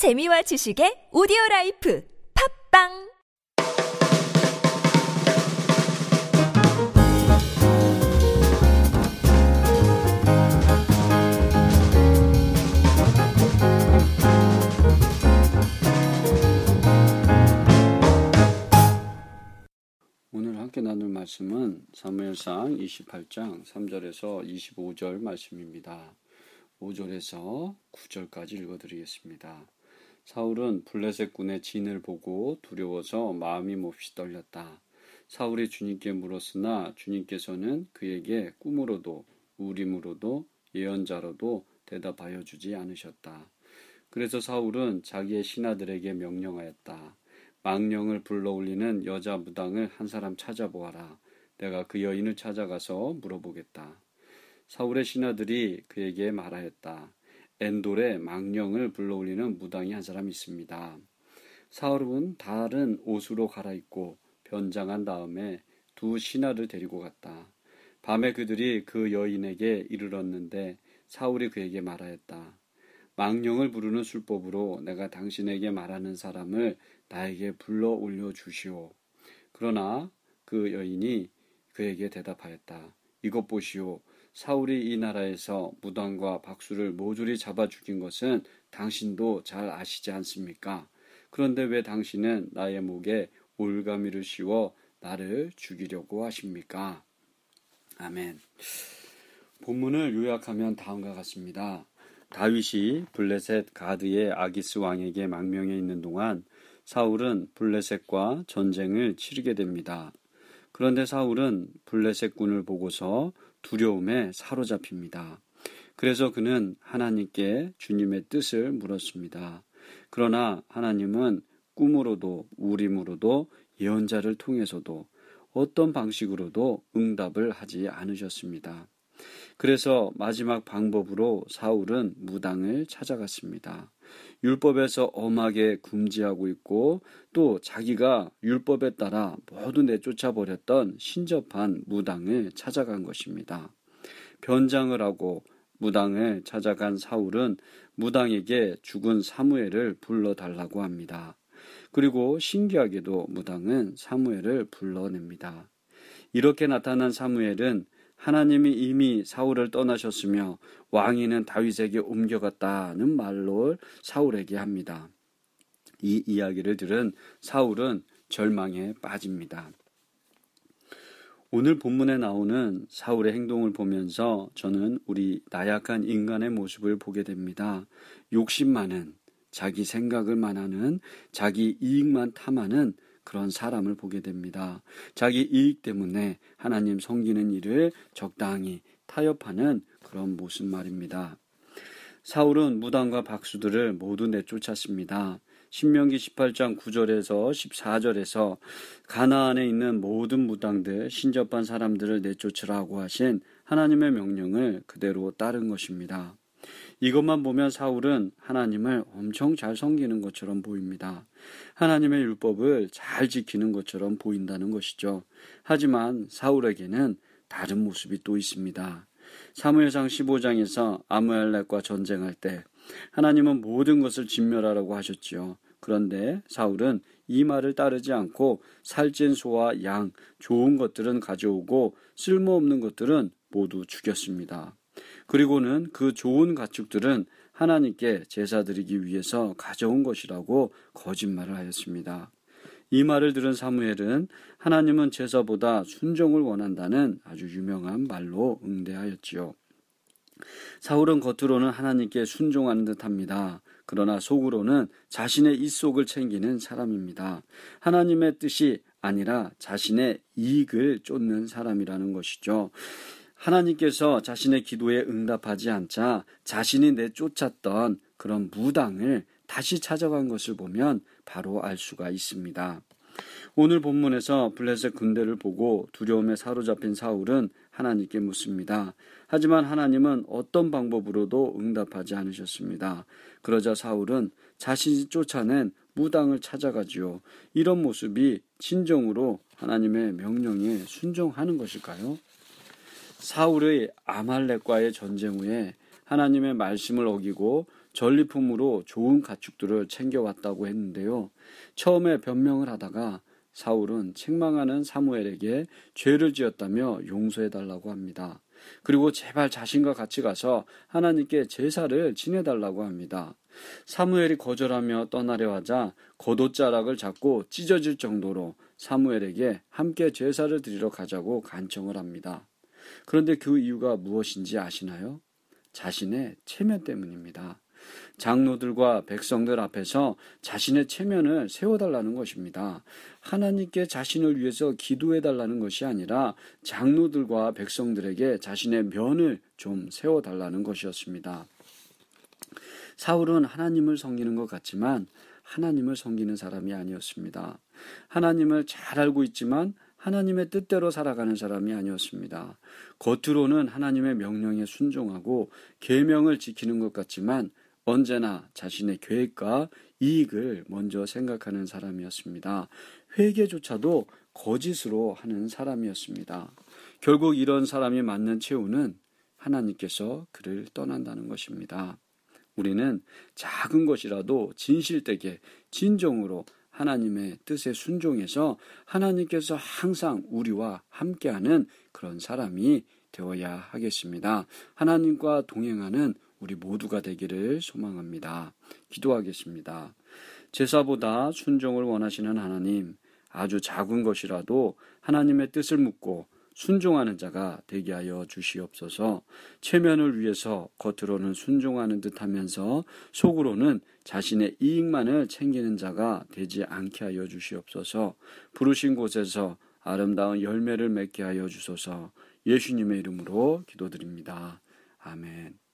재미와 지식의 오디오 라이프 팝빵 함께 나눌 말씀은 사무엘상 28장 3절에서 25절 말씀입니다. 5절에서 9절까지 읽어드리겠습니다. 사울은 블레셋 군의 진을 보고 두려워서 마음이 몹시 떨렸다. 사울이 주님께 물었으나 주님께서는 그에게 꿈으로도 우림으로도 예언자로도 대답하여 주지 않으셨다. 그래서 사울은 자기의 신하들에게 명령하였다. 망령을 불러올리는 여자 무당을 한 사람 찾아보아라. 내가 그 여인을 찾아가서 물어보겠다. 사울의 신하들이 그에게 말하였다. 엔돌에 망령을 불러올리는 무당이 한 사람 있습니다. 사울은 다른 옷으로 갈아입고 변장한 다음에 두 신하를 데리고 갔다. 밤에 그들이 그 여인에게 이르렀는데 사울이 그에게 말하였다. 망령을 부르는 술법으로 내가 당신에게 말하는 사람을 나에게 불러 올려 주시오. 그러나 그 여인이 그에게 대답하였다. 이것 보시오. 사울이 이 나라에서 무당과 박수를 모조리 잡아 죽인 것은 당신도 잘 아시지 않습니까? 그런데 왜 당신은 나의 목에 올가미를 씌워 나를 죽이려고 하십니까? 아멘. 본문을 요약하면 다음과 같습니다. 다윗이 블레셋 가드의 아기스 왕에게 망명해 있는 동안 사울은 블레셋과 전쟁을 치르게 됩니다. 그런데 사울은 블레셋 군을 보고서 두려움에 사로잡힙니다. 그래서 그는 하나님께 주님의 뜻을 물었습니다. 그러나 하나님은 꿈으로도 우림으로도 예언자를 통해서도 어떤 방식으로도 응답을 하지 않으셨습니다. 그래서 마지막 방법으로 사울은 무당을 찾아갔습니다. 율법에서 엄하게 금지하고 있고 또 자기가 율법에 따라 모두 내쫓아 버렸던 신접한 무당을 찾아간 것입니다. 변장을 하고 무당을 찾아간 사울은 무당에게 죽은 사무엘을 불러달라고 합니다. 그리고 신기하게도 무당은 사무엘을 불러냅니다. 이렇게 나타난 사무엘은 하나님이 이미 사울을 떠나셨으며 왕위는 다윗에게 옮겨갔다는 말로 사울에게 합니다. 이 이야기를 들은 사울은 절망에 빠집니다. 오늘 본문에 나오는 사울의 행동을 보면서 저는 우리 나약한 인간의 모습을 보게 됩니다. 욕심 많은, 자기 생각을 만하는, 자기 이익만 탐하는 그런 사람을 보게 됩니다. 자기 이익 때문에 하나님 섬기는 일을 적당히 타협하는 그런 모습 말입니다. 사울은 무당과 박수들을 모두 내쫓았습니다. 신명기 18장 9절에서 14절에서 가나안에 있는 모든 무당들, 신접한 사람들을 내쫓으라고 하신 하나님의 명령을 그대로 따른 것입니다. 이것만 보면 사울은 하나님을 엄청 잘 섬기는 것처럼 보입니다. 하나님의 율법을 잘 지키는 것처럼 보인다는 것이죠. 하지만 사울에게는 다른 모습이 또 있습니다. 사무엘상 15장에서 아무엘렉과 전쟁할 때 하나님은 모든 것을 진멸하라고 하셨지요. 그런데 사울은 이 말을 따르지 않고 살찐 소와 양, 좋은 것들은 가져오고 쓸모없는 것들은 모두 죽였습니다. 그리고는 그 좋은 가축들은 하나님께 제사 드리기 위해서 가져온 것이라고 거짓말을 하였습니다. 이 말을 들은 사무엘은 하나님은 제사보다 순종을 원한다는 아주 유명한 말로 응대하였지요. 사울은 겉으로는 하나님께 순종하는 듯 합니다. 그러나 속으로는 자신의 입속을 챙기는 사람입니다. 하나님의 뜻이 아니라 자신의 이익을 쫓는 사람이라는 것이죠. 하나님께서 자신의 기도에 응답하지 않자 자신이 내쫓았던 그런 무당을 다시 찾아간 것을 보면 바로 알 수가 있습니다. 오늘 본문에서 블레셋 군대를 보고 두려움에 사로잡힌 사울은 하나님께 묻습니다. 하지만 하나님은 어떤 방법으로도 응답하지 않으셨습니다. 그러자 사울은 자신이 쫓아낸 무당을 찾아가지요. 이런 모습이 진정으로 하나님의 명령에 순종하는 것일까요? 사울의 아말렉과의 전쟁 후에 하나님의 말씀을 어기고 전리품으로 좋은 가축들을 챙겨왔다고 했는데요. 처음에 변명을 하다가 사울은 책망하는 사무엘에게 죄를 지었다며 용서해달라고 합니다. 그리고 제발 자신과 같이 가서 하나님께 제사를 지내달라고 합니다. 사무엘이 거절하며 떠나려 하자 겉옷자락을 잡고 찢어질 정도로 사무엘에게 함께 제사를 드리러 가자고 간청을 합니다. 그런데 그 이유가 무엇인지 아시나요? 자신의 체면 때문입니다. 장로들과 백성들 앞에서 자신의 체면을 세워달라는 것입니다. 하나님께 자신을 위해서 기도해달라는 것이 아니라 장로들과 백성들에게 자신의 면을 좀 세워달라는 것이었습니다. 사울은 하나님을 섬기는 것 같지만 하나님을 섬기는 사람이 아니었습니다. 하나님을 잘 알고 있지만 하나님의 뜻대로 살아가는 사람이 아니었습니다. 겉으로는 하나님의 명령에 순종하고 계명을 지키는 것 같지만 언제나 자신의 계획과 이익을 먼저 생각하는 사람이었습니다. 회개조차도 거짓으로 하는 사람이었습니다. 결국 이런 사람이 맞는 최후는 하나님께서 그를 떠난다는 것입니다. 우리는 작은 것이라도 진실되게 진정으로 하나님의 뜻에 순종해서 하나님께서 항상 우리와 함께하는 그런 사람이 되어야 하겠습니다. 하나님과 동행하는 우리 모두가 되기를 소망합니다. 기도하겠습니다. 제사보다 순종을 원하시는 하나님, 아주 작은 것이라도 하나님의 뜻을 묻고 순종하는 자가 되게 하여 주시옵소서. 체면을 위해서 겉으로는 순종하는 듯 하면서 속으로는 자신의 이익만을 챙기는 자가 되지 않게 하여 주시옵소서. 부르신 곳에서 아름다운 열매를 맺게 하여 주소서. 예수님의 이름으로 기도드립니다. 아멘.